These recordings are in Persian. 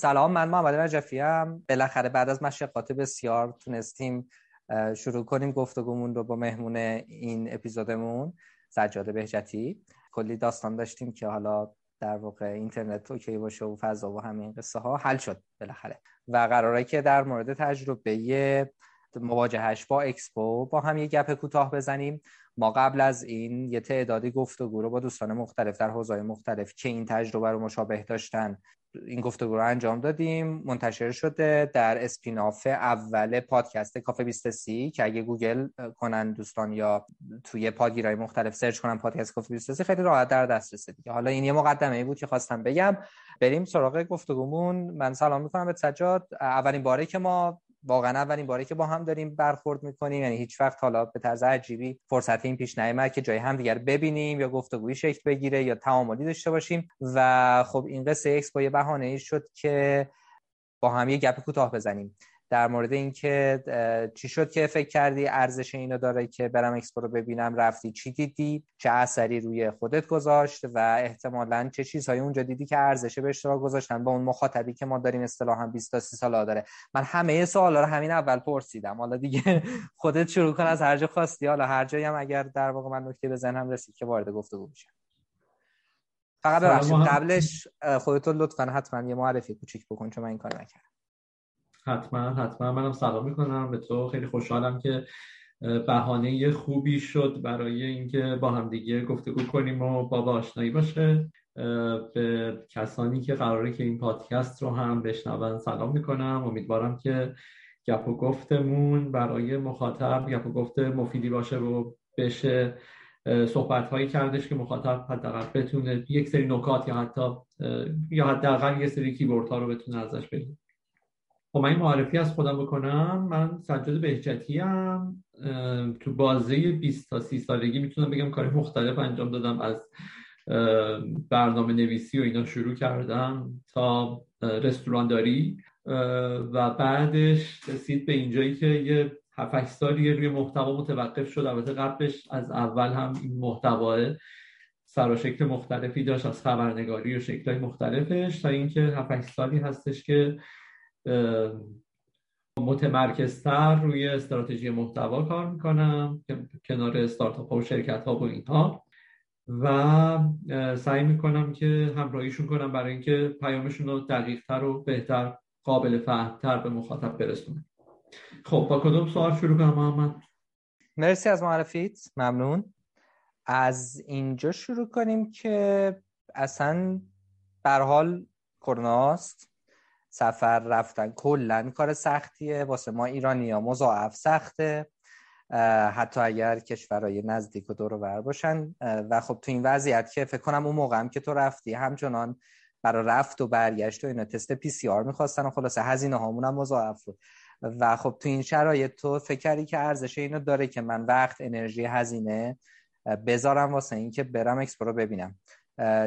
سلام من محمد رجفی ام. بالاخره بعد از مشقات بسیار تونستیم شروع کنیم گفتگومون رو با مهمون این اپیزودمون سجاد بهجتی. کلی داستان داشتیم که حالا در واقع اینترنت okay باشه و فضا و همین قصه ها حل شد بالاخره. و قراره که در مورد تجربه مواجهش با اکسپو با هم یه گپ کوتاه بزنیم. ما قبل از این یه تعدادی گفتگو رو با دوستان مختلف در حوزه‌های مختلف که این تجربه رو مشابه داشتن این گفتگو رو انجام دادیم. منتشر شده در spin-off اول پادکست کافه 23 که اگه گوگل کنن دوستان یا توی پادگیرهای مختلف search کنن پادکست کافه 23 خیلی راحت در دسترسه دیگه. حالا این یه مقدمه ای بود که خواستم بگم. بریم سراغ گفتگومون. من سلام می‌کنم به سجاد. اولین باره که ما واقعا اولین باری که با هم داریم برخورد می‌کنیم. یعنی هیچ وقت حالا به طرز عجیبی فرصت این پیش نیامد که جایی هم دیگه رو ببینیم یا گفتگویی شکل بگیره یا تعاملی داشته باشیم. و خب این قصه اکسپو یه بهانه ای شد که با هم یه گپ کوتاه بزنیم. در مورد اینکه چی شد که فکر کردی ارزش اینو داره که برم اکسپو رو ببینم؟ رفتی؟ چی دیدی؟ چه اثری روی خودت گذاشت؟ و احتمالا چه چیزهایی اونجا دیدی که ارزش به اشتراک گذاشتن؟ با اون مخاطبی که ما داریم اصطلاحا 20 تا 30 سال داره من همه سوالا رو همین اول پرسیدم. حالا دیگه خودت شروع کن از هر جا خواستی. حالا هر جایی هم اگر در واقع من نکته به هم رسید که وارد گفتگو بشم فقط ببخشید قبلش خودتون لطفا حتما یه معرفی کوچیک بکن چون من این کار نکردم. حتما حتما منم سلام می‌کنم. به تو خیلی خوشحالم که بهانه خوبی شد برای اینکه با همدیگه گفتگو کنیم و با آشنایی باشه. به کسانی که قراره که این پادکست رو هم بشنون سلام می‌کنم. امیدوارم که گپ و گفتمون برای مخاطب گپ و گفت مفیدی باشه و بشه صحبت هایی کردش که مخاطب حداقل بتونه یک سری نکات یا حتی یا حداقل یه سری کیورد ها رو بتونه ازش بگیره. خب من معرفی از خودم بکنم. من سجاد بهجتی هم تو بازه 20 تا 30 سالگی می‌تونم بگم کاری مختلف انجام دادم. از برنامه نویسی و اینا شروع کردم تا رستورانداری. و بعدش رسید به اینجایی که یه 7 سالی روی محتوا متوقف شد. البته قبلش از اول هم این محتوا سر و شکل مختلفی داشت از خبرنگاری و شکلهای مختلفش تا اینکه 7 سالی هستش که متمرکزتر روی استراتژی محتوا کار می‌کنم کنار استارتاپ ها و شرکت ها و اینها. و سعی می‌کنم که همراهیشون کنم برای اینکه پیامشون رو دقیقتر و بهتر قابل فهمتر به مخاطب برسونم. خب با کدوم سوال شروع کنم محمد؟ مرسی از معرفیت ممنون. از اینجا شروع کنیم که اصلا بر حال کروناست سفر رفتن کلا کار سختیه. واسه ما ایرانی ها مضاعف سخته. حتی اگر کشورهای نزدیک و دور بر باشن. و خب تو این وضعیت که فکر کنم اون موقع هم که تو رفتی همچنان برای رفت و برگشت و اینا تست PCR می‌خواستن و خلاصه هزینه هامون هم مضاعف بود. و خب تو این شرایط تو فکر کردی که ارزش اینو داره که من وقت انرژی هزینه بذارم واسه اینکه برم اکسپو رو ببینم.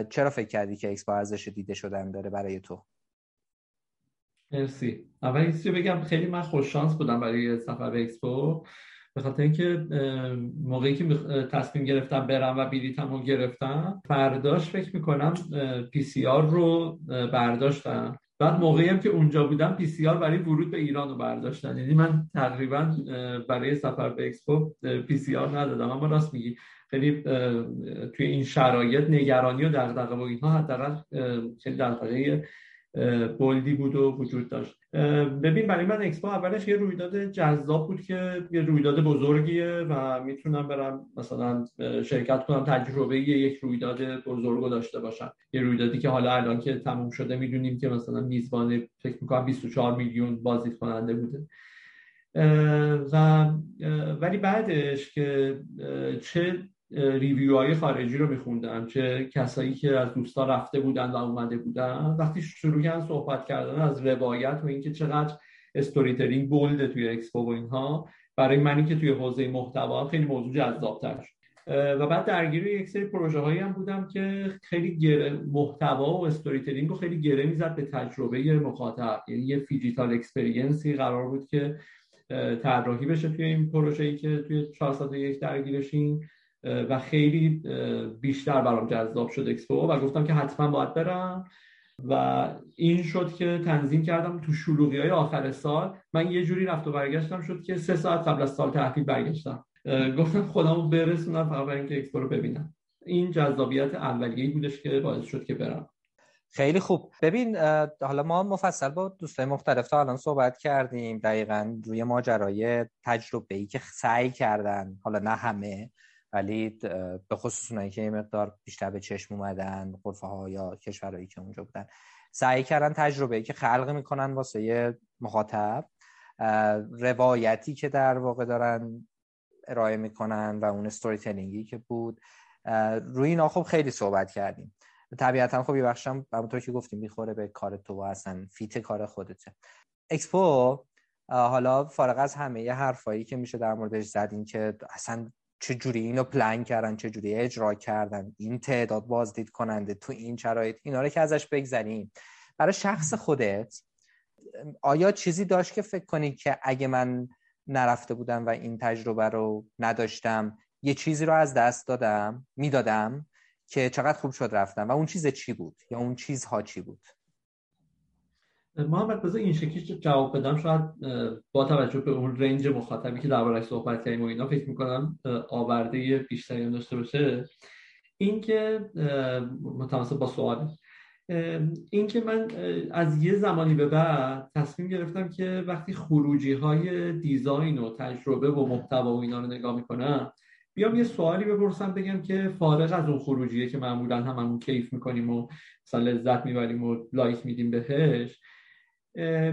چرا فکر کردی که اکسپو ارزش دیده شدن داره برای تو؟ مرسی. اول چیزی بگم خیلی من خوش شانس بودم برای سفر به اکسپو به خاطر اینکه موقعی که تصمیم گرفتم برم و بلیطم رو گرفتم فرداش فکر می‌کنم PCR رو برداشتن. بعد موقعی هم که اونجا بودم PCR برای ورود به ایران رو برداشتن. یعنی من تقریبا برای سفر به اکسپو PCR ندادم. اما راست میگی. خیلی توی این شرایط نگرانی و دغدغه و اینها حداقل خیلی bold ی بود و وجود داشت. ببین برای من اکسپو اولش یه رویداد جذاب بود که یه رویداد بزرگیه و می‌تونم برم مثلا شرکت کنم تجربه یک رویداد بزرگ داشته باشم. یه رویدادی که حالا الان که تموم شده می‌دونیم که مثلا میزبان فکر می‌کنم 24 میلیون بازدید کننده بوده. و ولی بعدش که چه review های خارجی رو میخوندم چه کسایی که از دوستا رفته بودن و اومده بودن وقتی شروع کردن صحبت کردن از روایت و اینکه چقدر story bold ه توی اکسپو و اینها برای منی که توی حوزه محتوا خیلی موضوع جذابتر شد. و بعد درگیر یک سری پروژه هایی هم بودم که خیلی گره محتوا و استوری رو خیلی گره می‌زد به تجربه مخاطب. یعنی یه phygital experience ی قرار بود که طراحی بشه توی این پروژه‌ای که توی 401 درگیرشیم. و خیلی بیشتر برام جذاب شد اکسپو و گفتم که حتما باید برم. و این شد که تنظیم کردم تو شلوغی های آخر سال. من یه جوری رفت و برگشتم شد که سه ساعت قبل از سال تحویل برگشتم. گفتم خودمو برسونم فقط برای اینکه اکسپو رو ببینم. این جذابیت اولیه‌ای بودش که باعث شد که برم. خیلی خوب. ببین حالا ما مفصل با دوستای مختلف تا الان صحبت کردیم. دقیقا روی ماجرای تجربه ای که سعی کردن حالا نه همه ولی به خصوص اونایی که یه مقدار بیشتر به چشم اومدن قرفه ها یا کشورهایی که اونجا بودن سعی کردن تجربه ای که خلق می‌کنن واسه مخاطب روایتی که در واقع دارن ارائه می‌کنن و اون storytelling ی که بود. روی اینا خب خیلی صحبت کردیم. طبیعتا خب یه بخشم همونطور که گفتیم می‌خوره به کار تو اصلا fit کار خودته. اکسپو حالا فارغ از همه یه حرفایی که میشه در موردش زدیم که اصلا چه جوری اینو پلان کردن چه جوری اجرا کردن این تعداد بازدید کننده تو این شرایط اینا رو که ازش بگذریم. برای شخص خودت آیا چیزی داشت که فکر کنی که اگه من نرفته بودم و این تجربه رو نداشتم یه چیزی رو از دست دادم می‌دادم که چقدر خوب شد رفتم و اون چیز چی بود یا اون چیزها چی بود؟ محمد بذار این شکلی جواب بدم. شاید با توجه به اون رنج مخاطبی که دربارش صحبت کردیم و اینا فکر می‌کنم آورده بیشتری هم داشته باشه. اینکه متناسب با سوال. اینکه من از یه زمانی به بعد تصمیم گرفتم که وقتی خروجی های دیزاین و تجربه و محتوا و اینا رو نگاه می‌کنم بیام یه سوالی بپرسم بگم که فارغ از اون خروجیه که معمولا هممون کیف می‌کنیم و مثلا لذت می‌بریم و لایک میدیم بهش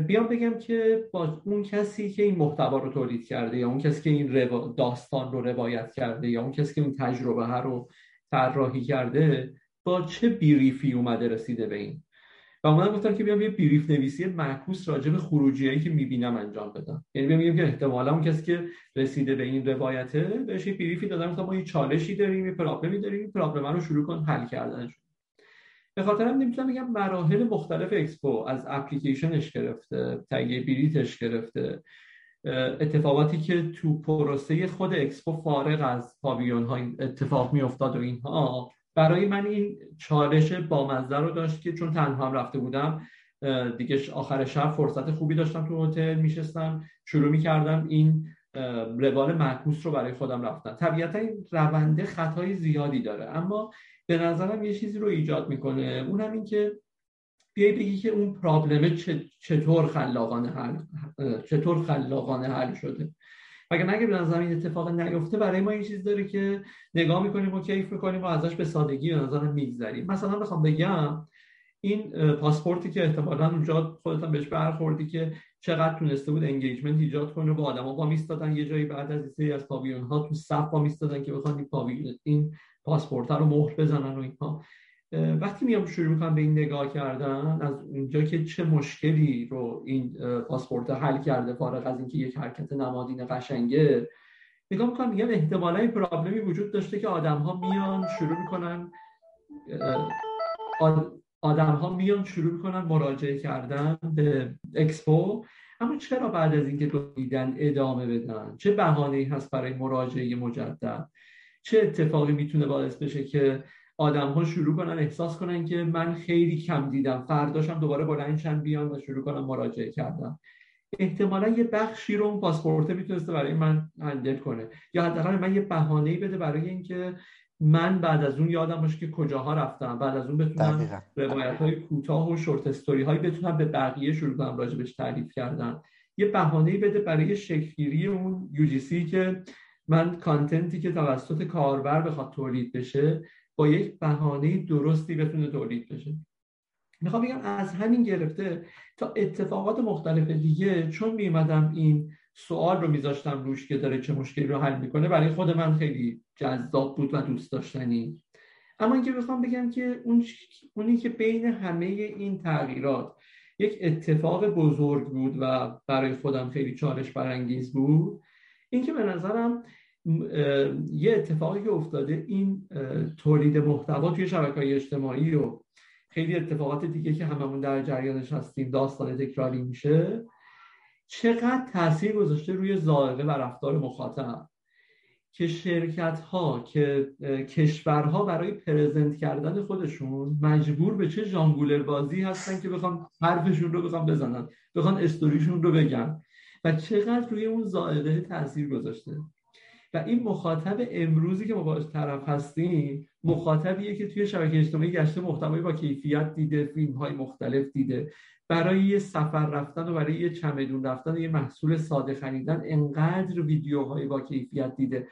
بیام بگم که با اون کسی که این محتوا رو تولید کرده یا اون کسی که این داستان رو روایت کرده یا اون کسی که این تجربه ها رو طراحی کرده با چه brief ی اومده رسیده به این؟ و اومدم گفتم که بیام یه brief نویسی معکوس راجع به خروجیایی که می‌بینم انجام بدم. یعنی بیام میگم که احتمالا اون کسی که رسیده به این روایته بهش یه brief ی دادن. گفتم ما یه چالشی داریم یه problem ی داریم این problem رو شروع کن حل کردنش به خاطر هم نمی‌تونم بگم مراحل مختلف اکسپو از اپلیکیشنش گرفته تهیه بلیتش گرفته. اتفاقاتی که تو پروسه خود اکسپو فارغ از پاویون ها اتفاق میافتاد و اینها. برای من این چالش بامزه رو داشت که چون تنها هم رفته بودم دیگه آخر شب فرصت خوبی داشتم تو هتل میشستم. شروع می‌کردم این روال معکوس رو برای خودم رفتن. طبیعتا این رونده خطای زیادی داره. اما به نظرم یه چیزی رو ایجاد می‌کنه. اونم این که بیای بگی که اون پرابلمه چطور خلاقانه حل چطور خلاقانه حل شده. اگر نگه به نظر این اتفاق نیفته؟ برای ما این چیز داره که نگاه می‌کنیم و کیف می‌کنیم و ازش به سادگی به نظرم میگذریم. مثلا بخوام بگم این پاسپورتی که احتمالا اونجا خودتان بهش برخوردی که چقدر تونسته بود engagement ایجاد کنه. با آدما وایمیستادن یه جایی بعد یه سری از پاویون ها تو صف وایمیستادن که بخوان این پاویون این پاسپورت رو مهر بزنن و اینها. وقتی میام شروع می‌کنم به این نگاه کردن از اونجا که چه مشکلی رو این پاسپورت حل کرده فارغ از اینکه یک حرکت نمادین قشنگه نگاه می‌کنم میگم احتمالا این problem ی وجود داشته که آدم ها میان شروع می‌کنن آدم ها میان شروع می‌کنن مراجعه کردن به اکسپو. اما چرا بعد از اینکه دیدن ادامه بدن؟ چه بهانه ای هست برای مراجعه مجدد؟ چه اتفاقی می‌تونه باعث بشه که آدم ها شروع کنن احساس کنن که من خیلی کم دیدم فرداشم دوباره بلندشن بیان و شروع کنن مراجعه کردن؟ احتمالا یه بخشی رو اون پاسپورت می‌تونسته برای من handle کنه. یا حداقل من یه بهانه‌ای بده برای اینکه من بعد از اون یادم باشه که کجاها رفتم. بعد از اون بتونم روایت های کوتاه و شورت استوری هایی بتونم به بقیه شروع کنم راجبش تعریف کردن. یه بهانه‌ای بده برای شکلگیری اون سی که من کانتنتی که توسط کاربر بخواد تولید بشه با یک بهانه درستی بتونه تولید بشه. می‌خوام بگم از همین گرفته تا اتفاقات مختلف دیگه چون میمدم این سوال رو میذاشتم روش که داره چه مشکلی رو حل می‌کنه. برای خود من خیلی جذاب بود و دوست داشتنی. اما اینکه بخوام بگم که اون اونی که بین همه این تغییرات یک اتفاق بزرگ بود و برای خودم خیلی چالش برانگیز بود اینکه به نظرم یه اتفاقی که افتاده این تولید محتوا توی شبکه اجتماعی و خیلی اتفاقات دیگه که هممون در جریانش هستیم داستان تکراری میشه. چقدر تاثیر گذاشته روی ظاهره و رفتار مخاطب که شرکت ها که کشورها برای پرزنت کردن خودشون مجبور به چه ژانگولر بازی هستن که بخوان حرفشون رو بخوان بزنن بخوان استوریشون رو بگن. و چقدر روی اون زائده تاثیر گذاشته. و این مخاطب امروزی که ما باش طرف هستیم مخاطبیه که توی شبکه اجتماعی گشته محتوایی با کیفیت دیده فیلم های مختلف دیده. برای یه سفر رفتن و برای یه چمدون رفتن و یه محصول ساده خریدن انقدر ویدیوهای با کیفیت دیده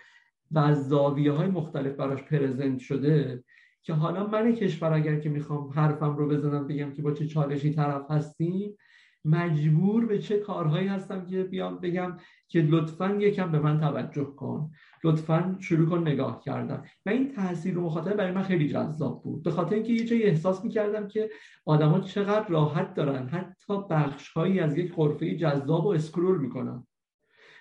و از زاویه های مختلف براش پرزنت شده که حالا من کشور اگر که می‌خوام حرفم رو بزنم بگم که با چه چالشی طرف هستیم مجبور به چه کارهایی هستم که بیام بگم که لطفا یکم به من توجه کن. لطفا شروع کن نگاه کردن. و این تاثیر و مخاطبه برای من خیلی جذاب بود. به خاطر اینکه یه جایی احساس می‌کردم که آدما چقدر راحت دارن. حتی بخش هایی از یک قرفه جذاب و اسکرول می‌کنن.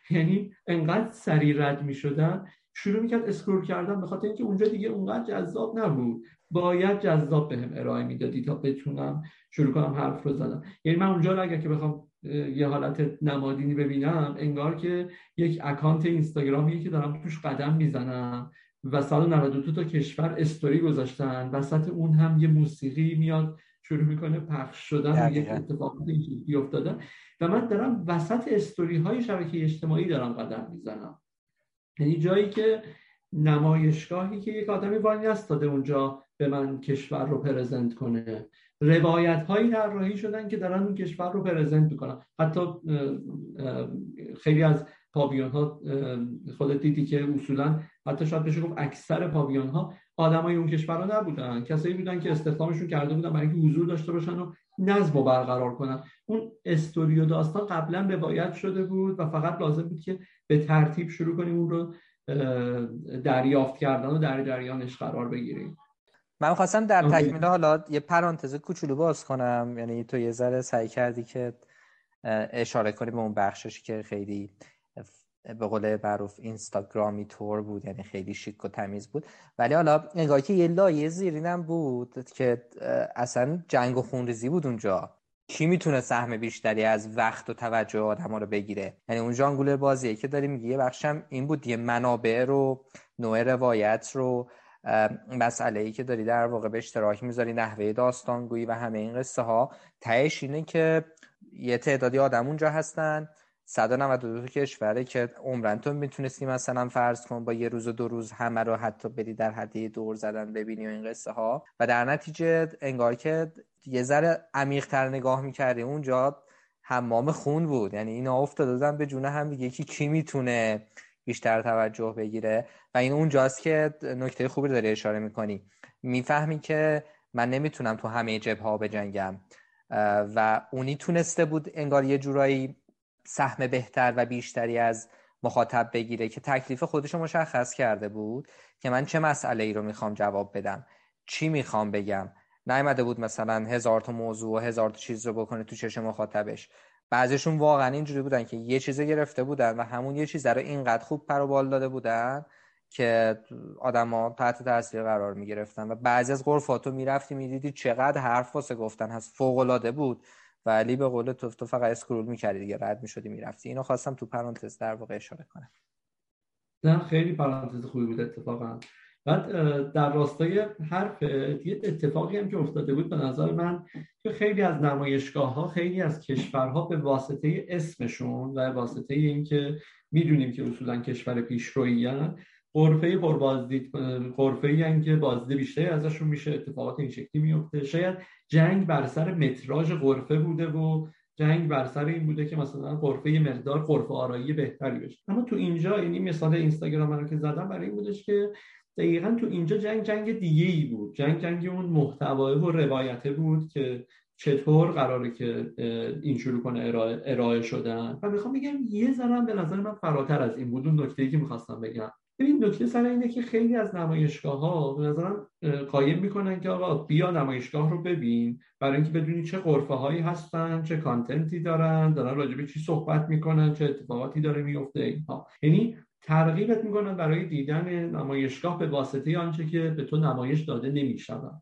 یعنی انقدر سریع رد می‌شدن شروع می‌کرد اسکرول کردن به خاطر اینکه اونجا دیگه اونقدر جذاب نبود. باید جذاب بهم به ارائه می‌دادی تا بتونم شروع کنم حرف رو زدم یعنی من اونجا رو اگر که بخوام یه حالت نمادینی ببینم انگار که یک اکانت اینستاگرامی که دارم توش قدم می‌زنم و 192 تا کشور استوری گذاشتن وسط اون هم یه موسیقی میاد شروع می‌کنه پخش شدن یک اتفاقات اینجوری افتاده و من دارم وسط استوری های شبکه اجتماعی دارم قدم می‌زنم. یعنی جایی که نمایشگاهی که یک آدمی وای نستاده اونجا به من کشور رو پرزنت کنه. روایت هایی طراحی شدن که دارن اون کشور رو پرزنت می‌کنن. حتی خیلی از پاویون ها خودت دیدی که اصولا حتی شاید بشه گفت اکثر پاویون ها آدمای اون کشور ها نبودن. کسایی بودن که استخدامشون کرده بودن برای اینکه حضور داشته باشن و نظم رو برقرار کنن. اون استوری و داستان قبلا روایت شده بود و فقط لازم بود که به ترتیب شروع کنیم اون رو دریافت کردن و در جریانش قرار بگیریم. من خواستم در تکمیل حالا یه پرانتز کوچولو باز کنم. یعنی تو یه ذره سعی کردی که اشاره کنی به اون بخشش که خیلی به قول معروف اینستاگرامی تور بود یعنی خیلی شیک و تمیز بود. ولی حالا نگاهی که یه لایه زیرینم بود که اصلا جنگ و خونریزی بود اونجا. کی می‌تونه سهم بیشتری از وقت و توجه آدم رو بگیره؟ یعنی اون جانگولر بازیه که داری میگی یه بخشم این بود یه منابع رو نوع روایت رو مسئله ای که داری در واقع به اشتراک می‌ذاری نحوه داستانگویی و همه این قصه ها تهش اینه که یه تعدادی آدم اونجا هستن. 192 کشوره که عمرن تو می‌تونستی مثلا فرض کن با یه روز و دو روز همه رو حتی بری در حدی دور زدن ببینی و این قصه ها. و در نتیجه انگار که یه ذره عمیقتر نگاه می‌کردی اونجا حمام خون بود. یعنی اینا افتاده به جونه هم دیگه. کی کی می‌تونه بیشتر توجه بگیره؟ و این اونجاست که نکته خوبی داری اشاره می‌کنی. می‌فهمی که من نمی‌تونم تو همه جبه ها بجنگم. و اونی تونسته بود انگار یه جورایی سهم بهتر و بیشتری از مخاطب بگیره که تکلیف خودش رو مشخص کرده بود که من چه مسئله ای رو می‌خوام جواب بدم. چی می‌خوام بگم؟ نیامده بود مثلا هزار تا موضوع و هزار تا چیز رو بکنه تو چشم مخاطبش. بعضیشون واقعا اینجوری بودن که یه چیزه گرفته بودن و همون یه چیز رو اینقدر خوب پر بال داده بودن که آدما تحت تاثیر قرار می گرفتن و بعضی از غرفاتو می‌رفتی می‌دیدی چقدر حرف واسه گفتن. هست فوق العاده بود. ولی به قول تو تو فقط اسکرول می‌کردی دیگه رد می‌شدی می‌رفتی. اینو خواستم تو پرانتز در واقع اشاره کنم. نه خیلی پرانتز خوبی بود اتفاقا. بعد در راستای حرف یه اتفاقی هم که افتاده بود به نظر من که خیلی از نمایشگاه ها خیلی از کشورها به واسطه اسمشون و واسطه اینکه می‌دونیم که اصولا کشور پیشرویی قرفه پر بازدید قرفه ای که بازدید بیشتری ازشون میشه. اتفاقات این شکلی میفته. شاید جنگ بر سر متراژ قرفه بوده و جنگ بر سر این بوده که مثلا قرفه مقدار قرفه آرایی بهتری بشه. اما تو اینجا یعنی مثال اینستاگرام رو که زدم برای این بودش که دقیقا تو اینجا جنگ جنگ دیگه ای بود. جنگ جنگ اون محتوای و روایته بود که چطور قراره که این شروع کنه ارائه, ارائه شدن. و می‌خوام بگم یه ذره به نظر من فراتر از این بود. اون نکته که می‌خواستم بگم. ببین نکته سر اینه که خیلی از نمایشگاه ها به نظرم قایم می‌کنن که آقا بیا نمایشگاه رو ببین. برای اینکه بدونی چه قرفه هایی هستن چه کانتنتی دارن دارن راجع به چی صحبت می‌کنن چه اتفاقاتی داره میفته اینها. یعنی ترغیبت می‌کنن برای دیدن نمایشگاه به واسطه آنچه که به تو نمایش داده نمی‌شود.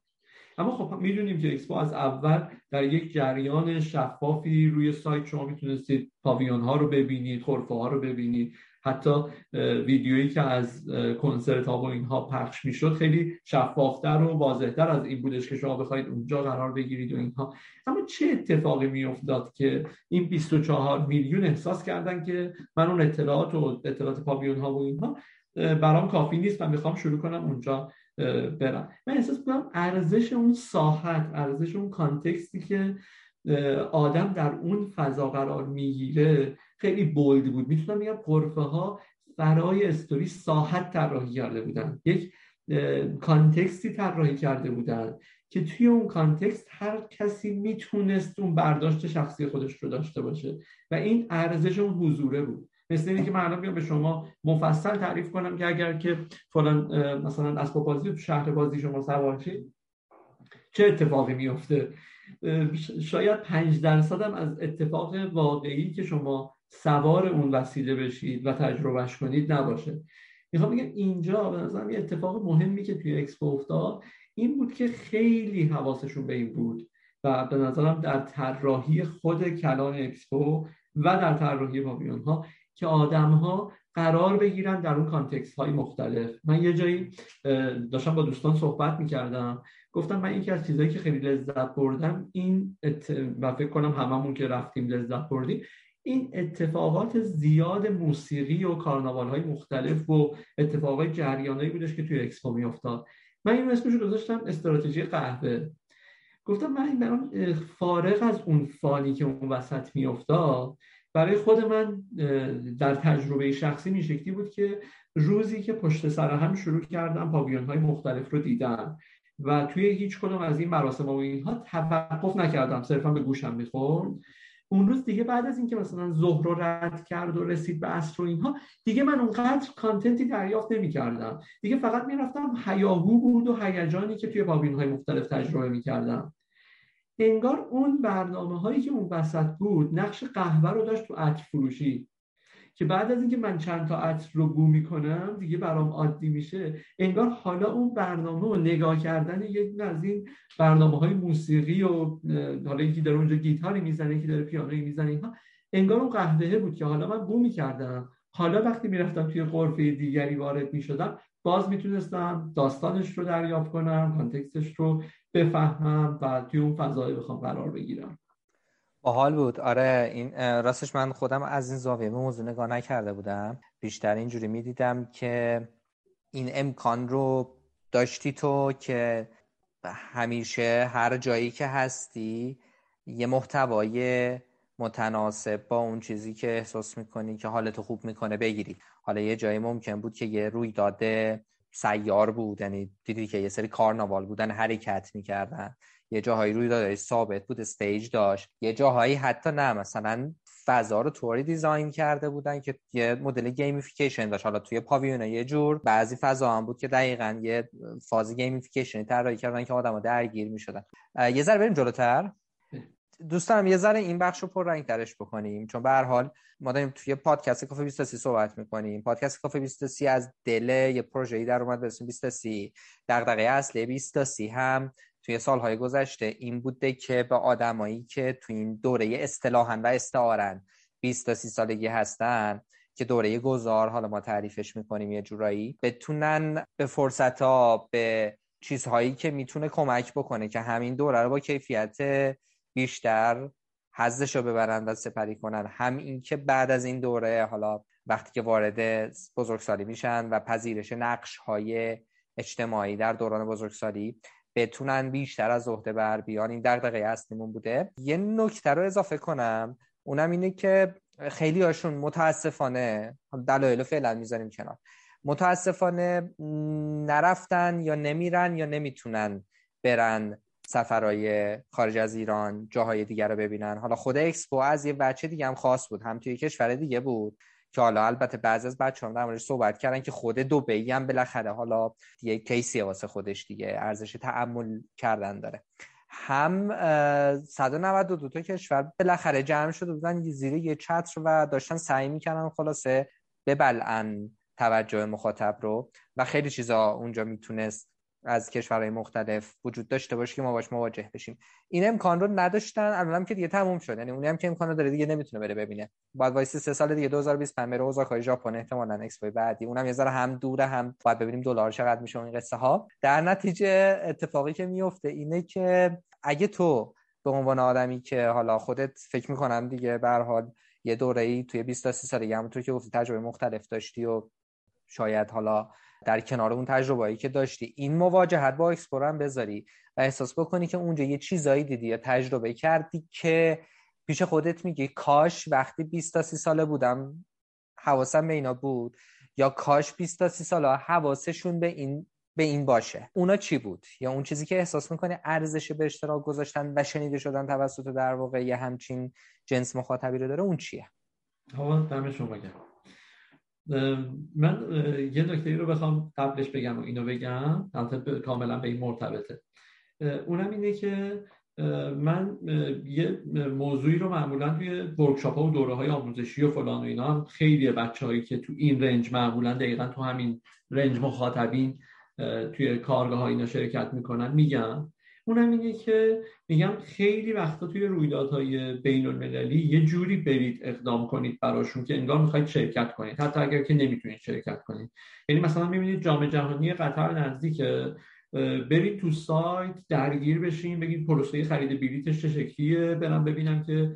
اما خب می‌دونیم که اکسپو از اول در یک جریان شفافی روی سایت شما می‌تونستید پاویون ها رو ببینید خرفه ها رو ببینید. حتی ویدیویی که از کنسرت ها و اینها پخش می‌شد خیلی شفافتر و واضحتر از این بودش که شما بخواید اونجا قرار بگیرید و اینها. اما چه اتفاقی میافتاد که این 24 میلیون احساس کردن که من اون اطلاعات و اطلاعات پاویون ها و اینها برام کافی نیست و می‌خوام شروع کنم اونجا برم. من احساس کنم ارزش اون ساحت ارزش اون context ی که آدم در اون فضا قرار می‌گیره خیلی bold بود. می‌تونم بگم قرفه ها برای استوری ساحت طراحی کرده بودن. یک context ی طراحی کرده بودن که توی اون context هر کسی می‌تونست اون برداشت شخصی خودش رو داشته باشه و این ارزش اون حضوره بود. مثل اینکه من الان به شما مفصل تعریف کنم که اگر که فلان مثلا اسباب بازی تو شهر بازی شما سوار چه اتفاقی میفته شاید پنج درصد هم از اتفاق واقعی که شما سوار اون وسیله بشید و تجربهش کنید نباشه می‌خوام بگم اینجا به نظرم یه اتفاق مهمی که توی اکسپو افتاد این بود که خیلی حواسشون به این بود و به نظرم در طراحی خود کلان اکسپو و در طراحی پاویون ها که آدم ها قرار بگیرن در اون context های مختلف من یه جایی داشتم با دوستان صحبت می‌کردم گفتم من یکی از چیزهایی که خیلی لذت بردم این. و فکر کنم هممون که رفتیم لذت بردیم این اتفاقات زیاد موسیقی و کارناوال های مختلف و اتفاقات جریانایی بودش که توی اکسپو می افتاد من این اسمش گذاشتم استراتژی قهوه. گفتم من برام فارغ از اون fun ی که اون وسط میافتاد برای خود من در تجربه شخصی این شکلی بود که روزی که پشت سر هم شروع کردم پاویون های مختلف رو دیدم و توی هیچ کدوم از این مراسم و اینها توقف نکردم صرفا به گوشم می‌خورد. اون روز دیگه بعد از اینکه مثلا ظهر رد کرد و رسید به عصر و اینها دیگه من اونقدر کانتنتی دریافت نمی‌کردم. دیگه فقط می‌رفتم هیاهو بود و هیجانی که توی پاوین های مختلف تجربه می‌کردم. انگار اون برنامه هایی که اون وسط بود نقش قهوه رو داشت تو عطر فروشی. که بعد از اینکه من چند تا عطر رو بو می‌کنم دیگه برام عادی میشه. انگار حالا اون برنامه و نگاه کردن یک از این برنامه های موسیقی و حالا یکی داره اونجا گیتاری می‌زنه یکی داره پیانوی می‌زنه اینها انگار اون قهوه بود که حالا من بو می‌کردم. حالا وقتی می‌رفتم توی قرفه دیگری وارد می‌شدم باز می‌تونستم داستانش رو دریافت کنم کانتکستش رو بفهمم و توی اون فضای بخوام قرار بگیرم. باحال بود. آره این راستش من خودم از این زاویه به موضوع نگاه نکرده بودم. بیشتر اینجوری می‌دیدم که این امکان رو داشتی تو که همیشه هر جایی که هستی یه محتوای متناسب با اون چیزی که احساس می‌کنی که حالتو خوب می‌کنه بگیری. حالا یه جایی ممکن بود که یه رویداد سیار بود. یعنی دیدی که یه سری کارناوال بودن حرکت می‌کردن. یه جاهایی روی ثابت بود stage داشت. یه جاهایی حتی نه مثلا فضا رو طوری design کرده بودن که یه مدل gamification داشت. حالا توی پاویون یه جور بعضی فضا هم بود که دقیقا یه فاز gamification طراحی کردن که آدم‌ها درگیر می‌شدن. یه ذره بریم جلوتر. دوستان یه ذره این بخش رو پر رنگ درش بکنیم. چون به هر حال ما داریم توی پادکست کافه 23 صحبت می‌کنیم. پادکست کافه 23 از دل یه پروژه‌ای در اومد به اسم 23 دغدغه اصلی 23 هم توی سالهای گذشته این بوده که به آدمایی که توی این دوره اصطلاحا و استعارن 20 تا 30 سالگی هستن که دوره گذار حالا ما تعریفش می‌کنیم یه جورایی بتونن به فرصت ها به چیزهایی که می‌تونه کمک بکنه که همین دوره رو با کیفیت بیشتر حزش رو ببرن و سپری کنن. هم این که بعد از این دوره حالا وقتی که وارد بزرگسالی میشن و پذیرش نقش های اجتماعی در دوران بزرگسالی بتونن بیشتر از عهده بر بیان. این دغدغه اصلیمون بوده. یه نکته رو اضافه کنم. اونم اینه که خیلی هاشون متاسفانه دلایل فعلا می‌ذاریم کنار. متاسفانه نرفتن یا نمیرن یا نمی‌تونن برن سفرهای خارج از ایران جاهای دیگر رو ببینن. حالا خود اکسپو از یه بچه دیگه هم خاص بود هم توی کشور دیگه بود. که حالا البته بعضی از بچه‌ها در موردش صحبت کردن که خود دبی هم بالاخره حالا یه case ی واسه خودش دیگه ارزش تأمل کردن داره. هم 192 تا کشور بالاخره جمع شده بودن زیر یه چتر و داشتن سعی می‌کردن خلاصه ببلعن توجه مخاطب رو و خیلی چیزا اونجا می‌تونست از کشورهای مختلف وجود داشته باشه که ما باش مواجه بشیم. این امکان رو نداشتن الانم که دیگه تموم شد. یعنی اونی هم که امکان داره دیگه نمی‌تونه بره ببینه. بعد وایسه سه سال دیگه 2025 بره اوزاکای ژاپن احتمالاً اکسپو بعدی. اونم یه ذره هم دوره هم باید ببینیم دلار چقدر میشه این قصه ها در نتیجه اتفاقی که میفته اینه که اگه تو به عنوان آدمی که حالا خودت فکر می‌کنم دیگه به حال یه دوره ای توی 20 تا 30 سالگی همونطور که گفتی تجربه مختلف داشتی و شاید حالا در کنار اون تجربه‌ای که داشتی. این مواجهت با اکسپور هم بذاری و احساس بکنی که اونجا یه چیزایی دیدی یا تجربه کردی که پیش خودت میگی کاش وقتی 20 تا 30 ساله بودم حواسم به اینا بود یا کاش 20 تا 30 ساله حواسشون به این به این باشه. اونا چی بود؟ یا اون چیزی که احساس می‌کنه ارزش به اشتراک گذاشتن و شنیده شدن توسط در واقع یه همچین جنس مخاطبی رو داره اون چیه؟ آقا دم شما من یه نکته رو بخوام قبلش بگم و اینو بگم. البته کاملا به این مرتبطه. اونم اینه که من یه موضوعی رو معمولا توی ورکشاپ ها و دوره های آموزشی و فلان و اینا هم خیلی بچه هایی که تو این رنج معمولا دقیقا تو همین رنج مخاطبین توی کارگاه ها اینا شرکت می‌کنن میگن. اونم اینه که میگم خیلی وقتا توی رویدادهای بین المللی یه جوری برید اقدام کنید براشون که انگار می‌خواید شرکت کنید. حتی اگر که نمی‌تونید شرکت کنید. یعنی مثلا می‌بینید جام جهانی قطر نزدیکه برید تو سایت درگیر بشین بگید پروسه خرید بلیتش چه شکلیه برم ببینم که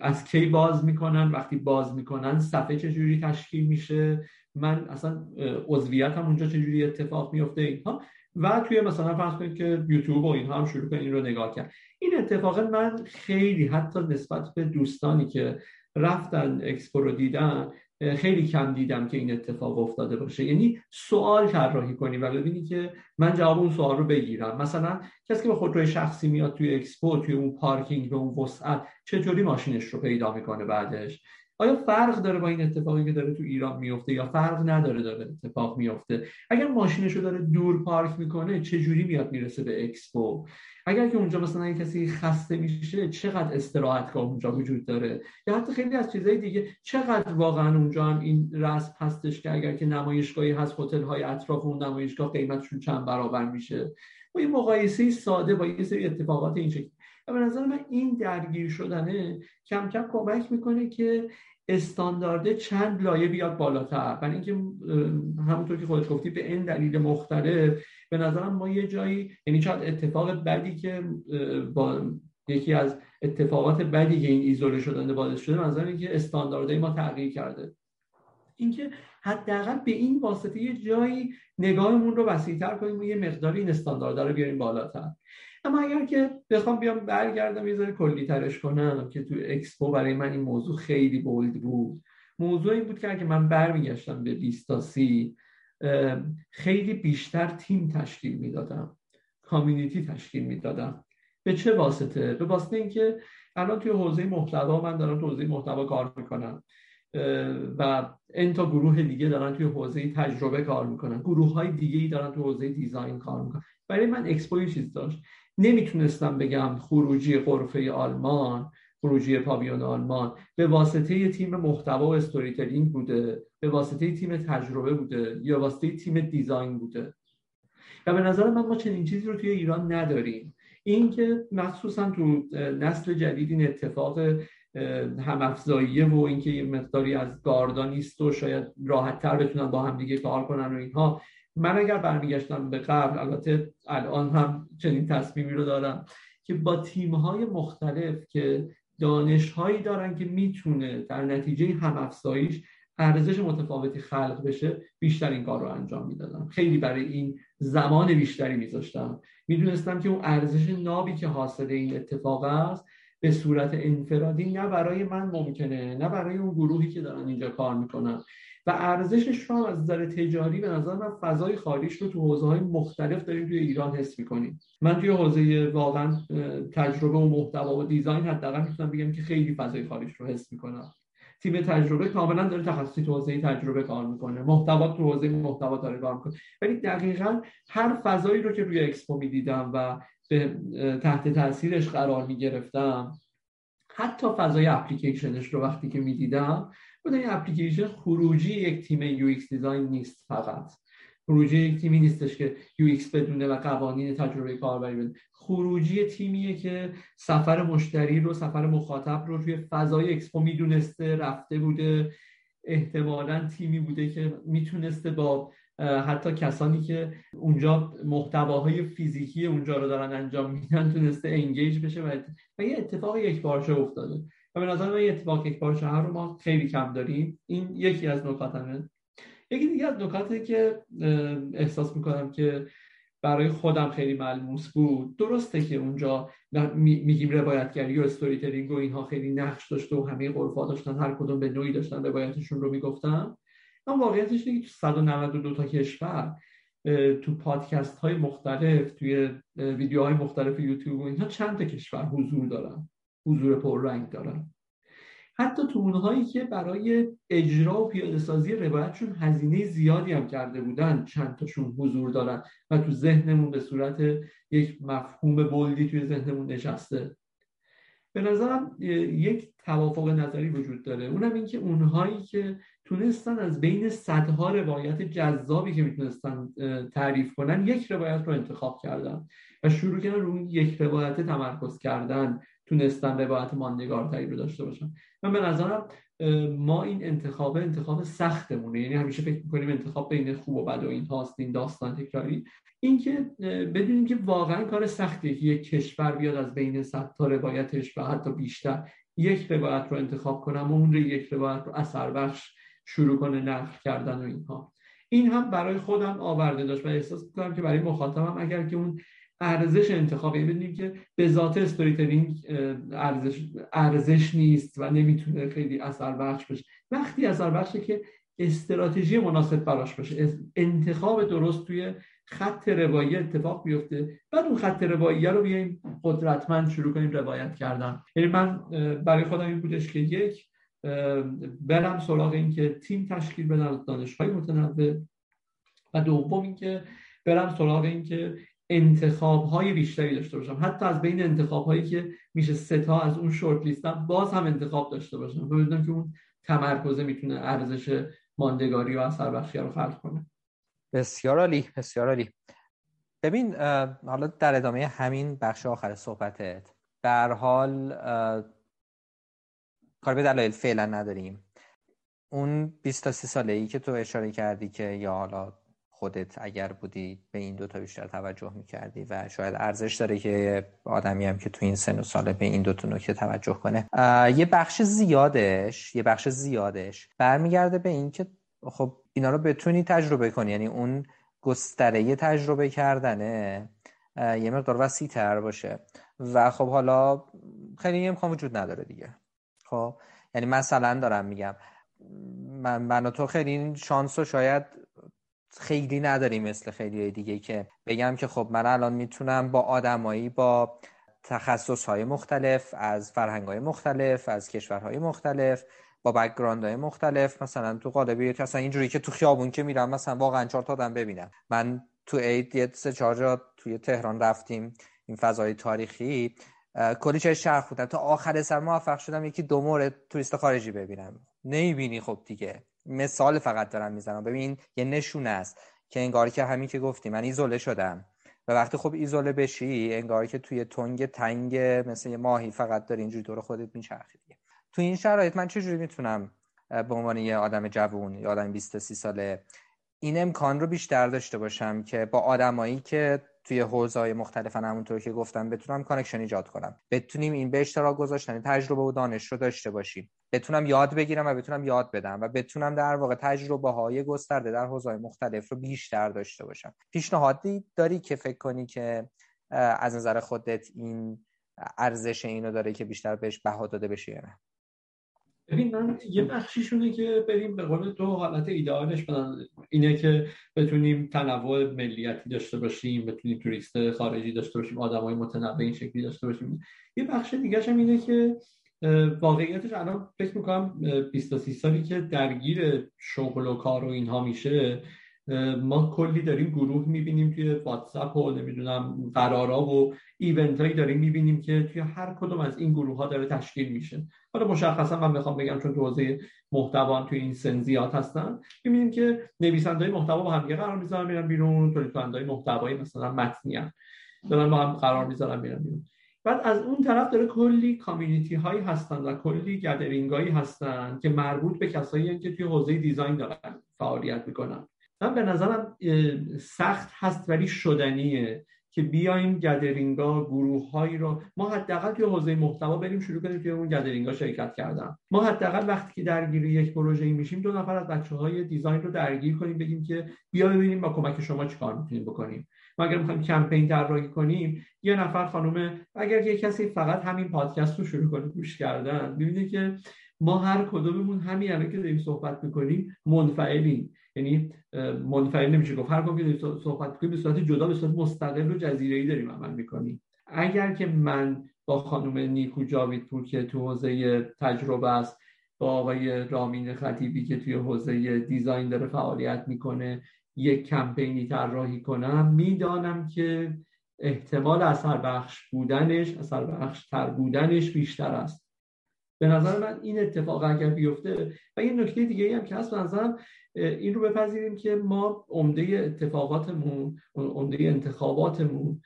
از کی باز می‌کنن وقتی باز می‌کنن صفحه چجوری تشکیل میشه. من اصلا عضویتم اونجا چجوری اتفاق میفته اینها و توی مثلا فرض کنید که یوتیوب و اینها هم شروع کنید این رو نگاه کرد. این اتفاق من خیلی حتی نسبت به دوستانی که رفتن اکسپو رو دیدن خیلی کم دیدم که این اتفاق افتاده باشه. یعنی سوال طراحی کنی و ببینی که من جواب اون سوال رو بگیرم. مثلا کسی که به خودروی شخصی میاد توی اکسپو توی اون پارکینگ به اون وسعت چطوری ماشینش رو پیدا می‌کنه بعدش؟ آیا فرق داره با این اتفاقی که داره تو ایران میفته یا فرق نداره داره اتفاق میفته؟ اگر ماشینش داره دور پارک می‌کنه چه جوری میاد می‌رسه به اکسپو؟ اگر که اونجا مثلا کسی خسته میشه چقدر استراحتگاه اونجا وجود داره؟ یا حتی خیلی از چیزهای دیگه چقدر واقعا اونجا هم این رسم هستش که اگر که نمایشگاهی هست هتل های اطراف اون نمایشگاه قیمتشون چند برابر میشه؟ با این مقایسه ساده با یه سری اتفاقات این شکلی و به نظر من این درگیر شدنه کم کم کمک می‌کنه که استاندارده چند لایه بیاد بالاتر. برای اینکه همونطور که خودت گفتی به این دلیل مختلف به نظرم ما یه جایی یعنی شاید اتفاق بدی که با یکی از اتفاقات بدی که این ایزوله شدن باعث شده منظورم که استانداردهای ما تغییر کرده. اینکه حداقل به این واسطه یه جایی نگاهمون رو وسیعتر کنیم و یه مقداری این استانداردها رو بیاریم بالاتر. اما اگر که بخوام بیام برگردم یه ذره کلی ترش کنم که تو اکسپو برای من این موضوع خیلی bold بود. موضوع این بود که اگه من برمیگشتم به 2030 خیلی بیشتر تیم تشکیل می‌دادم community تشکیل می‌دادم. به چه واسطه؟ به واسطه اینکه الان توی حوزه محتوا من دارم تو حوزه محتوا کار می‌کنم. و n تا گروه دیگه دارن توی حوزه تجربه کار می‌کنن. گروه های دیگه ای دارن توی حوزه design کار می‌کنن. برای من اکسپو چیز داشت. نمی‌تونستم بگم خروجی غرفه آلمان خروجی پاویون آلمان به واسطه تیم محتوا و استوری بوده به واسطه تیم تجربه بوده یا واسطه تیم دیزاین بوده. و به نظر من ما چنین چیزی رو توی ایران نداریم. اینکه مخصوصا تو نسل جدید این اتفاق هم افزاییه و اینکه یه مقداری از گاردا نیست و شاید راحت تر بتونن با هم دیگه کار کنن و اینها من اگر برمیگشتم به قبل البته الان هم چنین تصمیمی رو دارم که با تیم‌های مختلف که دانشهایی دارن که می‌تونه در نتیجه هم افزایش ارزش متفاوتی خلق بشه بیشتر این کار رو انجام می‌دادم. خیلی برای این زمان بیشتری میذاشتم. می‌دونستم که اون ارزش نابی که حاصل این اتفاق است به صورت انفرادی نه برای من ممکنه نه برای اون گروهی که دارن اینجا کار می‌کنن. و ارزشش رو از نظر تجاری به نظر من فضای خالیش رو تو حوزه های مختلف داریم توی ایران حس می‌کنیم. من توی حوزه واقعا تجربه و محتوا و دیزاین حداقل می‌تونم بگم که خیلی فضای خالیش رو حس می‌کنم. تیم تجربه کاملا داره تخصصی تو حوزه تجربه کار می‌کنه. محتوا تو حوزه محتوا داره کار می‌کنه. ولی دقیقا هر فضایی رو که روی اکسپو می‌دیدم و به تحت تاثیرش قرار می‌گرفتم حتی فضای اپلیکیشنش رو وقتی که می‌دیدم بود این اپلیکیشن خروجی یک تیم UX design نیست فقط. خروجی یک تیمی نیستش که UX بدونه و قوانین تجربه کاربری بدونه. خروجی تیمیه که سفر مشتری رو سفر مخاطب رو توی فضای اکسپو می‌دونسته رفته بوده. احتمالا تیمی بوده که می‌تونسته با حتی کسانی که اونجا محتواهای فیزیکی اونجا رو دارن انجام میدن تونسته engage بشه و, یه اتفاق یک بارشه افتاده. و به نظر من یه اتفاق یک بارشه رو ما خیلی کم داریم این یکی از نکاتمه. یکی دیگه از نکاتی که احساس می‌کنم که برای خودم خیلی ملموس بود درسته که اونجا میگیم روایتگری و استوری و اینها خیلی نقش داشته و همه غرفا داشتن هر کدوم به نوعی داشتن روایتشون رو می‌گفتن. اما واقعیتش اینه که تو 192 تا کشور تو پادکست های مختلف توی ویدیوهای مختلف یوتیوب و اینها چند تا کشور حضور دارن. حضور پررنگ دارن. حتی تو اونهایی که برای اجرا و پیاده سازی روایتشون هزینه زیادی هم کرده بودن چند تاشون حضور دارن و تو ذهنمون به صورت یک مفهوم بلدی توی ذهنمون نشسته. به نظرم یک توافق نظری وجود داره. اونم این که اونهایی که تونستن از بین صدها روایت جذابی که می‌تونستن تعریف کنن یک روایت رو انتخاب کردن و شروع کردن روی یک روایت تمرکز کردن. تونستن روایت ماندگارتری رو داشته باشن. من به نظرم ما این انتخاب انتخاب سختمونه. یعنی همیشه فکر می‌کنیم انتخاب بین خوب و بد و این هاست این داستان تکراری. اینکه بدونیم که واقعا کار سختیه که یک کشور بیاد از بین صد تا روایتش و حتی بیشتر یک روایت رو انتخاب کنم و اون رو یک روایت رو اثر بخش شروع کنه نقل کردن و اینها. این هم برای خودم آورده داشت و احساس می‌کنم که برای مخاطبم اگر که اون ارزش انتخابی بدونیم که به ذات استوری تلینگ ارزش ارزش نیست و نمی‌تونه خیلی اثر بخش بشه وقتی اثر بخشه که استراتژی مناسب براش باشه. انتخاب درست توی خط روایی اتفاق بیفته. بعد اون خط روایی رو بیایم قدرتمند شروع کنیم روایت کردن. یعنی من برای خودم این بودش که یک برم سراغ این که تیم تشکیل بدن دانشهای متنوع. و دوم اینکه برم سراغ این که انتخاب های بیشتری داشته باشم. حتی از بین انتخاب هایی که میشه سه تا از اون شورت لیستم باز هم انتخاب داشته باشم. و بدونم که اون تمرکزه می‌تونه ارزش ماندگاری و اثر بخشی رو خلق کنه. بسیار عالی بسیار عالی. ببین حالا در ادامه همین بخش آخر صحبتت در حال کار به دلایل فعلا نداریم. اون 20 تا 30 ساله ای که تو اشاره کردی که یا حالا خودت اگر بودی به این دوتا بیشتر توجه می‌کردی و شاید ارزش داره که آدمی هم که تو این سن و ساله به این دوتا نکته توجه کنه. یه بخش زیادش یه بخش زیادش برمیگرده به این که خب اینا رو بتونی تجربه کنی. یعنی اون گستره تجربه کردنه یه مقدار وسیع تر باشه. و خب حالا خیلی امکان وجود نداره دیگه. خب یعنی مثلا دارم میگم من, من تو خیلی این شانس رو شاید خیلی نداریم مثل خیلی دیگه که بگم که خب من الان می‌تونم با آدمایی با تخصص های مختلف از فرهنگ های مختلف از کشورهای مختلف با background های مختلف مثلا تو قالبی مثلا اینجوری که تو خیابون که میرم مثلا واقعا چهار تا آدم ببینم. من تو عید یه سه چهار جا توی تهران رفتیم این فضای تاریخی. کلی چه شرخ بودن. تا آخر سر موفق شدم یکی دو مورد توریست خارجی ببینم. نمی‌بینی خب دیگه. مثال فقط دارم می‌زنم. ببین یه نشونه است که انگار که همین که گفتی من ایزوله شدم. و وقتی خب ایزوله بشی انگار که توی تنگ تنگ مثل یه ماهی فقط داری اینجوری دور خودت میچرخی تو این شرایط من چجوری می‌تونم به عنوان یه آدم جوون یا آدم 20 30 ساله این امکان رو بیشتر داشته باشم که با آدمایی که توی حوزه های مختلفن همونطور که گفتم بتونم connection ایجاد کنم. بتونیم این به اشتراک گذاشتن تجربه و دانش رو داشته باشیم. بتونم یاد بگیرم و بتونم یاد بدم و بتونم در واقع تجربه های گسترده در حوزه های مختلف رو بیشتر داشته باشم. پیشنهادی داری که فکر کنی که از نظر خودت این ارزش اینو داره که بیشتر بهش بها داده بشه یا نه؟ ببین من یه بخشیشونه که بریم به قول تو حالت ایدئالش بدن اینه که بتونیم تنوع ملیتی داشته باشیم بتونیم توریست خارجی داشته باشیم آدمای متنوع این شکلی داشته باشیم. یه بخش دیگه هم اینه که واقعیتش الان فکر می‌کنم 20 30 سالی که درگیر شغل و کار و اینها میشه. ما کلی داریم گروه می‌بینیم توی واتساپ و نمی‌دونم قرارا و ایونت هایی داریم می‌بینیم که توی هر کدوم از این گروه ها داره تشکیل میشه. حالا مشخصا من می‌خوام بگم چون تو حوزه محتوا توی این سنزیات هستن می‌بینیم که نویسنده های محتوا با هم قرار می‌ذارن میرن بیرون تولید محتوایی مثلا متنی دارن با هم قرار می‌ذارن میرن بیرون. بعد از اون طرف داره کلی کامیونیتی هایی هستن و کلی گدرینگ هایی هستن که مربوط به کسایی که توی حوزه دیزاین دارن فعالیت می‌کنن. من به نظرم سخت هست ولی شدنیه که بیایم گدرینگا گروه هایی رو ما حداقل توی حوزه محتوا بریم شروع کنیم توی اون گدرینگا شرکت کردن. ما حداقل وقتی که درگیر یک پروژه میشیم دو نفر از بچه های دیزاین رو درگیر کنیم بگیم که بیا ببینیم با کمک شما چیکار می‌تونیم بکنیم. ما اگر می‌خوایم کمپین طراحی کنیم یه نفر خانم اگر یه کسی فقط همین پادکست رو شروع کنه گوش کردن ببینه که ما هر کدوممون همین الان که داریم صحبت می‌کنیم منفعلیم. یعنی منفعل نمیشه گفت. هر کدوم که صحبت کنیم به صورت جدا به صورت مستقل و جزیره‌ای داریم عمل می‌کنیم. اگر که من با خانم نیکو جاویدپور که تو حوزه تجربه است با آقای رامین خطیبی که توی حوزه دیزاین داره فعالیت می‌کنه یک کمپینی طراحی کنم می‌دانم که احتمال اثر بخش بودنش اثر بخش تر بودنش بیشتر است. به نظر من این اتفاق اگر بیفته و یه نکته دیگه هم که هست نظرم این رو بپذیریم که ما عمده اتفاقاتمون عمده انتخاباتمون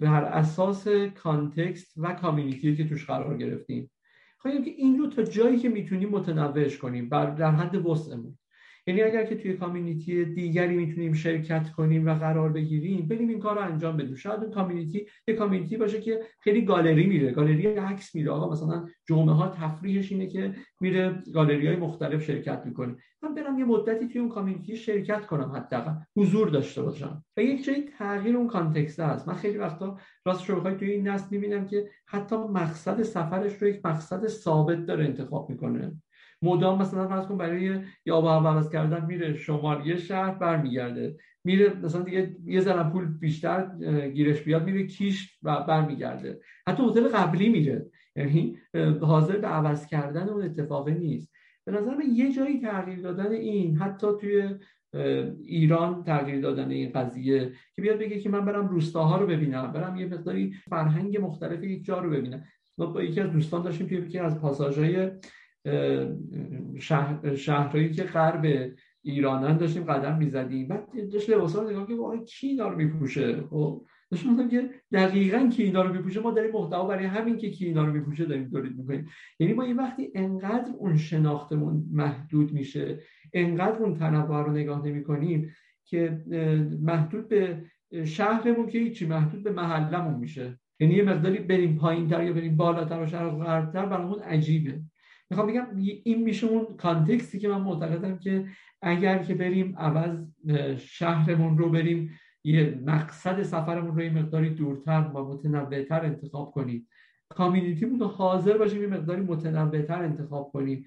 بر اساس کانتکست و کامیونیتی که توش قرار گرفتیم. خواهیم که این رو تا جایی که می‌تونیم متنوعش کنیم بر در حد وسعمون. یعنی اگر که توی community دیگری می‌تونیم شرکت کنیم و قرار بگیریم بریم این کار انجام بدیم. شاید اون community یه community باشه که خیلی گالری میره. گالری عکس میره. آقا مثلا جمعه ها تفریحش اینه که میره گالری های مختلف شرکت می‌کنه. من برم یه مدتی توی اون community شرکت کنم حداقل. حضور داشته باشم. و یک جایی تغییر اون context هست. من خیلی وقتا راستش رو توی این نسل می‌بینم که حتی مقصد سفرش رو یک مقصد ثابت داره انتخاب می‌کنه. مدام مثلا فرض کن برای یا با عوض کردن میره شمال یه شهر برمیگرده. میره مثلا دیگه یه ذره پول بیشتر گیرش بیاد میره کیش و برمیگرده. حتی هتل قبلی میره. یعنی حاضر به عوض کردن اون اتفاقی نیست. به نظر من یه جایی تغییر دادن این حتی توی ایران تغییر دادن این قضیه که بیاد بگه که من برم روستاها رو ببینم برم یه مقداری فرهنگ مختلف یک جا رو ببینم. ما با یکی از دوستان داشتیم توی یکی از پاساژهای شهر، شهرهایی که غرب ایرانن داشتیم قدم می‌زدیم. بعد داشت لباسا رو نگاه که واقعا کی اینا رو میپوشه؟ خب داشتم که دقیقا کی اینا رو میپوشه؟ ما داریم محتوا برای همین که کی اینا رو میپوشه داریم تولید می‌کنیم. یعنی ما یه وقتی انقدر اون شناختمون محدود میشه انقدر اون تنوع رو نگاه نمی‌کنیم که محدود به شهرمون که هیچی محدود به محلمون میشه. یعنی یه مقداری بریم پایین تر یا بریم بالاتر و شهر غربتر برامون عجیبه. می‌خوام بگم این میشه اون کانتکستی که من معتقدم که اگر که بریم عوض شهرمون رو بریم یه مقصد سفرمون رو یه مقداری دورتر و متنوعتر انتخاب کنیم. کامیونیتیمون رو حاضر باشیم یه مقداری متنوعتر انتخاب کنیم.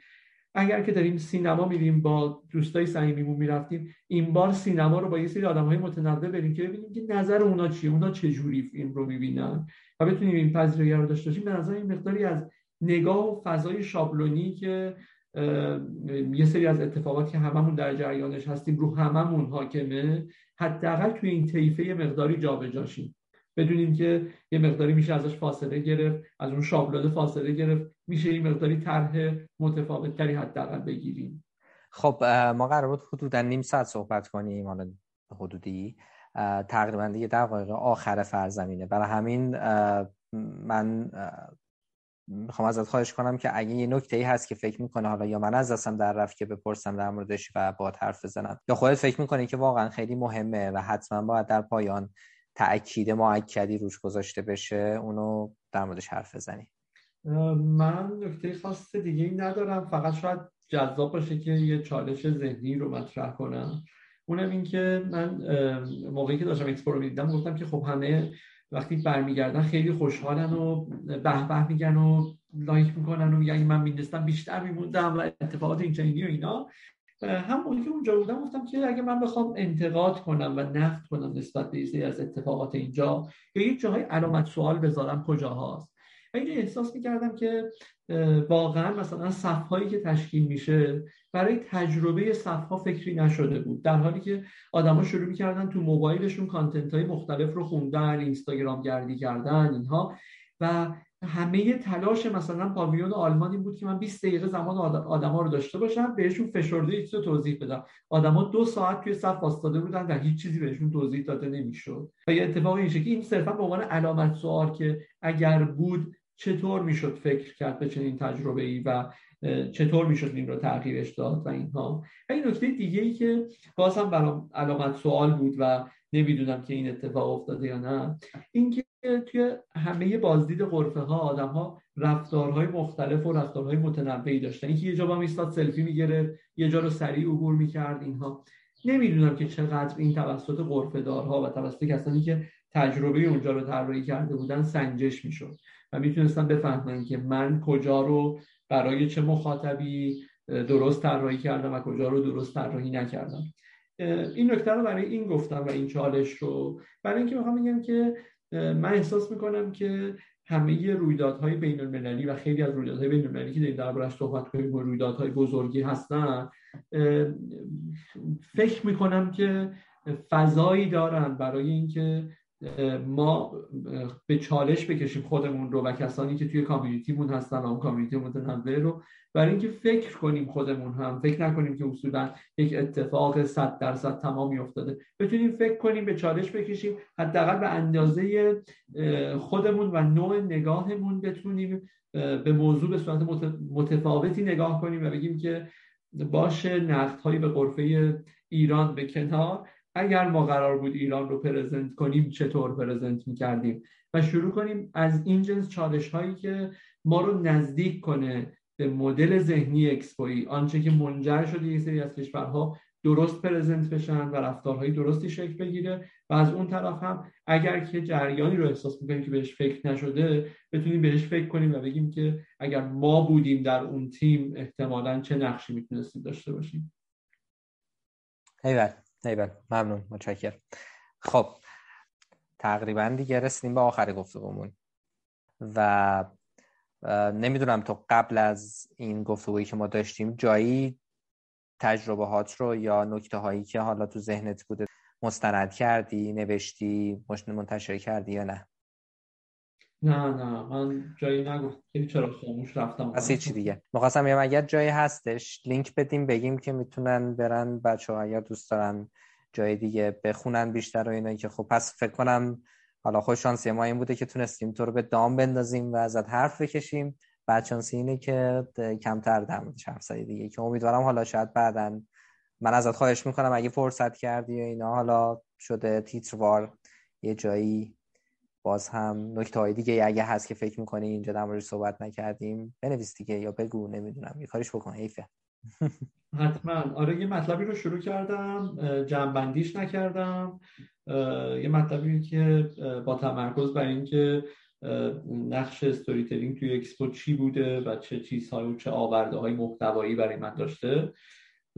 اگر که داریم سینما میریم با دوستای صمیمیمون می‌رفتیم این بار سینما رو با یه سری آدمهای متنوع بریم که ببینیم که نظر اونا چیه اونا چه جوری فیلم رو می‌بینن و بتونیم این پذیرایی رو داشته باشیم. به نظر این مقداری از نگاه و فضای شابلونی که یه سری از اتفاقات که هممون در جریانش هستیم رو هممون حاکمه. حداقل توی این طیفه یه مقداری جابجاشیم. بدونیم که یه مقداری میشه ازش فاصله گرفت از اون شابلون فاصله گرفت میشه این مقداری طرح متفاوت تری حداقل بگیریم. خب ما قرار بود حدودا نیم ساعت صحبت کنیم حالا حدودی. تقریبا یه دقایق آخر فرزمینه برای همین من می‌خوام ازت خواهش کنم که اگه یه نکته ای هست که فکر می‌کنه حالا یا من از دستم در رفت که بپرسم در موردش و با حرف بزنم یا خودت فکر می‌کنی که واقعا خیلی مهمه و حتما باید در پایان تأکید معکدی روش گذاشته بشه اونو در موردش حرف بزنی. من نکته خاص دیگه ای ندارم. فقط شاید جذاب باشه که یه چالش ذهنی رو مطرح کنم. اونم این که من موقعی که داشتم اکسپو می‌دیدم گفتم که خب همه وقتی برمیگردن خیلی خوشحالن و به به میگن و لایک می‌کنن و میگن من میدستم بیشتر میموندم و اتفاقات این و اینا. هم موقعی که اونجا بودم گفتم که اگه من بخوام انتقاد کنم و نقد کنم نسبت به از اتفاقات اینجا یا یک جاهای علامت سوال بذارم کجا هاست اینجا احساس می‌کردم که واقعا مثلا صفهایی که تشکیل میشه برای تجربه صفها فکری نشده بود. در حالی که آدما شروع می‌کردن تو موبایلشون کانتنت های مختلف رو خوندن اینستاگرام گردی کردن اینها. و همه تلاش مثلا پاویون آلمانی بود که من 20 دقیقه زمان آدما رو داشته باشم بهشون فشرده ایت رو توضیح بدم. آدما دو ساعت توی صف واسطاده بودن و هیچ چیزی بهشون توضیح داده نمی‌شد. و یه اتفاق این که این صرفا به عنوان علامت سوال که اگر بود چطور می‌شد فکر کرد به چنین تجربه ای و چطور می‌شد این رو تغییرش داد و اینها؟ و این نکته دیگه ای که باز هم برام علامت سوال بود و نمی‌دونم که این اتفاق افتاده یا نه اینکه توی همه بازدید غرفه ها آدم ها رفتارهای مختلف و رفتارهای متنوعی داشتن. اینکه یه جا با میستاد سلفی می‌گرفت یه جا رو سریع عبور می‌کرد اینها. نمی‌دونم که چقدر این توسط غرفه دارها و توسط کسانی که تجربه اونجا رو طراحی کرده بودن سنجش می‌شد. و می‌تونستم بفهمن که من کجا رو برای چه مخاطبی درست طراحی کردم و کجا رو درست طراحی نکردم. این نکته رو برای این گفتم و این چالش رو. برای اینکه می‌خوام بگم که من احساس می‌کنم که همه رویدادهای بین المللی و خیلی از رویدادهای بین المللی که داریم دربارش صحبت کنیم و رویدادهای بزرگی هستن فکر می‌کنم که فضایی دارن برای اینکه ما به چالش بکشیم خودمون رو و کسانی که توی کامیونیتیمون هستن اون کامیونیتی متنوع رو برای اینکه فکر کنیم خودمون هم فکر نکنیم که اصولا یک اتفاق صد درصد تمامی افتاده. بتونیم فکر کنیم به چالش بکشیم حداقل به اندازه خودمون و نوع نگاهمون بتونیم به موضوع به صورت متفاوتی نگاه کنیم و بگیم که باشه نقد هایی به قرفه ایران به کنار. اگر ما قرار بود ایران رو پرزنت کنیم چطور پرزنت می‌کردیم؟ و شروع کنیم از این جنس چالش هایی که ما رو نزدیک کنه به مدل ذهنی اکسپوی. آنچه که منجر شده یه سری از کشورها درست پرزنت بشن و رفتارهای درستی شکل بگیره و از اون طرف هم اگر که جریانی رو احساس می‌کنیم که بهش فکر نشده بتونیم بهش فکر کنیم و بگیم که اگر ما بودیم در اون تیم احتمالا چه نقشی می‌تونستیم داشته باشیم؟ ایول ایول ممنون متشکر خب تقریبا دیگه رسیدیم به آخر گفتگومون و نمی‌دونم تو قبل از این گفتگویی که ما داشتیم جایی تجربه هات رو یا نکته هایی که حالا تو ذهنت بوده مستند کردی نوشتی منتشر کردی یا نه؟ نه نه من جایی نگفت چرا خاموش رفتم از چی دیگه. مخواستم یا اگر جایی هستش. لینک بدیم بگیم که می‌تونن برن. بچه ها اگر دوست دارن جای دیگه بخونن بیشتر و اینا که خب پس فکر کنم حالا خوش شانسی ما این بوده که تونستیم تو رو به دام بندازیم و ازت حرف بکشیم. بعد شانسی اینه که کمتر در موردش حرف دیگه که امیدوارم حالا شاید بعدا من ازت خواهش می‌کنم اگه فرصت کردی و اینا حالا شده تیتروار یه جایی باز هم نکته های دیگه اگه هست که فکر می‌کنی اینجا در موردش صحبت نکردیم بنویس دیگه یا بگو نمی‌دونم یه کارش بکن حیفه. حتما. آره یه مطلبی رو شروع کردم جمعبندیش نکردم یه مطلبی که با تمرکز بر اینکه نقش storytelling توی اکسپو چی بوده و چه چیزهایی و چه آورده های محتوایی برای من داشته.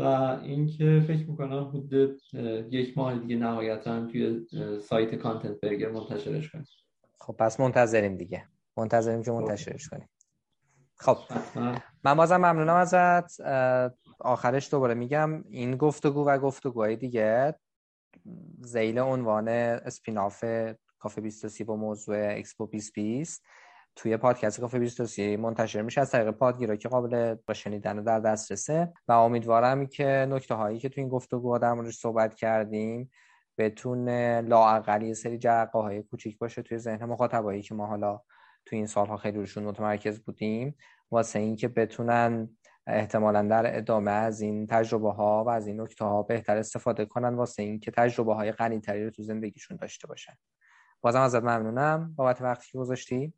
و اینکه فکر می‌کنم حدود یک ماه دیگه نهایتا توی سایت کانتنت برگر منتشرش کنیم. خب پس منتظریم دیگه. منتظریم که منتشرش کنیم. خب. من بازم ممنونم ازت. آخرش دوباره میگم این گفتگو و گفتگوهای دیگه زیل عنوان اسپیناف کافه 23 با موضوع اکسپو 2020 توی پادکست کافه 23 منتشر میشه از طریق پادگیرا که قابل با شنیدن در دسترسه. و امیدوارم که نکته هایی که تو این گفتگو در موردش صحبت کردیم بتونه لااقل یه سری جرقه های کوچیک باشه توی ذهن مخاطبایی که ما حالا توی این سالها خیلی روشون متمرکز بودیم. واسه اینکه بتونن احتمالا در ادامه از این تجربه ها و از این نکته ها بهتر استفاده کنن واسه اینکه تجربه های غنی تری رو تو زندگیشون داشته باشن. بازم ازت ممنونم بابت وقتی که گذاشتی.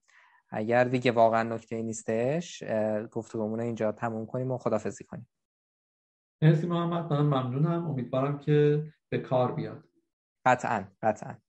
اگر دیگه واقعا نکته نیستش گفتگومون اینجا تموم کنیم و خدافزی کنیم. مرسی محمد من ممنونم. امیدوارم که به کار بیاد. قطعا قطعا.